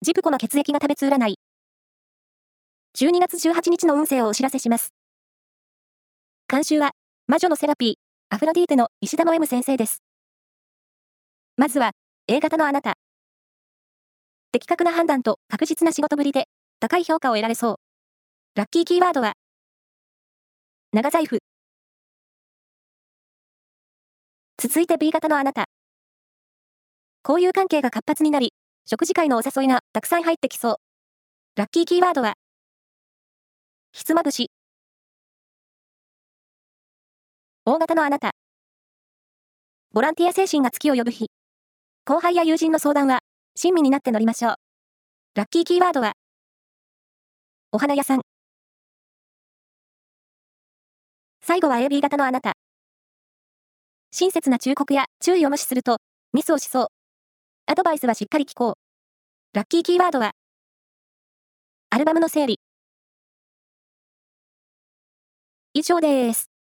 ジプコの血液が食べつ占い。12月18日の運勢をお知らせします。監修は、魔女のセラピー、アフロディーテの石田の M 先生です。まずは、A 型のあなた。的確な判断と確実な仕事ぶりで、高い評価を得られそう。ラッキーキーワードは、長財布。続いて B 型のあなた。交友関係が活発になり、食事会のお誘いがたくさん入ってきそう。ラッキーキーワードは、ひつまぶし。大型のあなた。ボランティア精神が月を呼ぶ日。後輩や友人の相談は、親身になって乗りましょう。ラッキーキーワードは、お花屋さん。最後は AB 型のあなた。親切な忠告や注意を無視すると、ミスをしそう。アドバイスはしっかり聞こう。ラッキーキーワードは、アルバムの整理。以上です。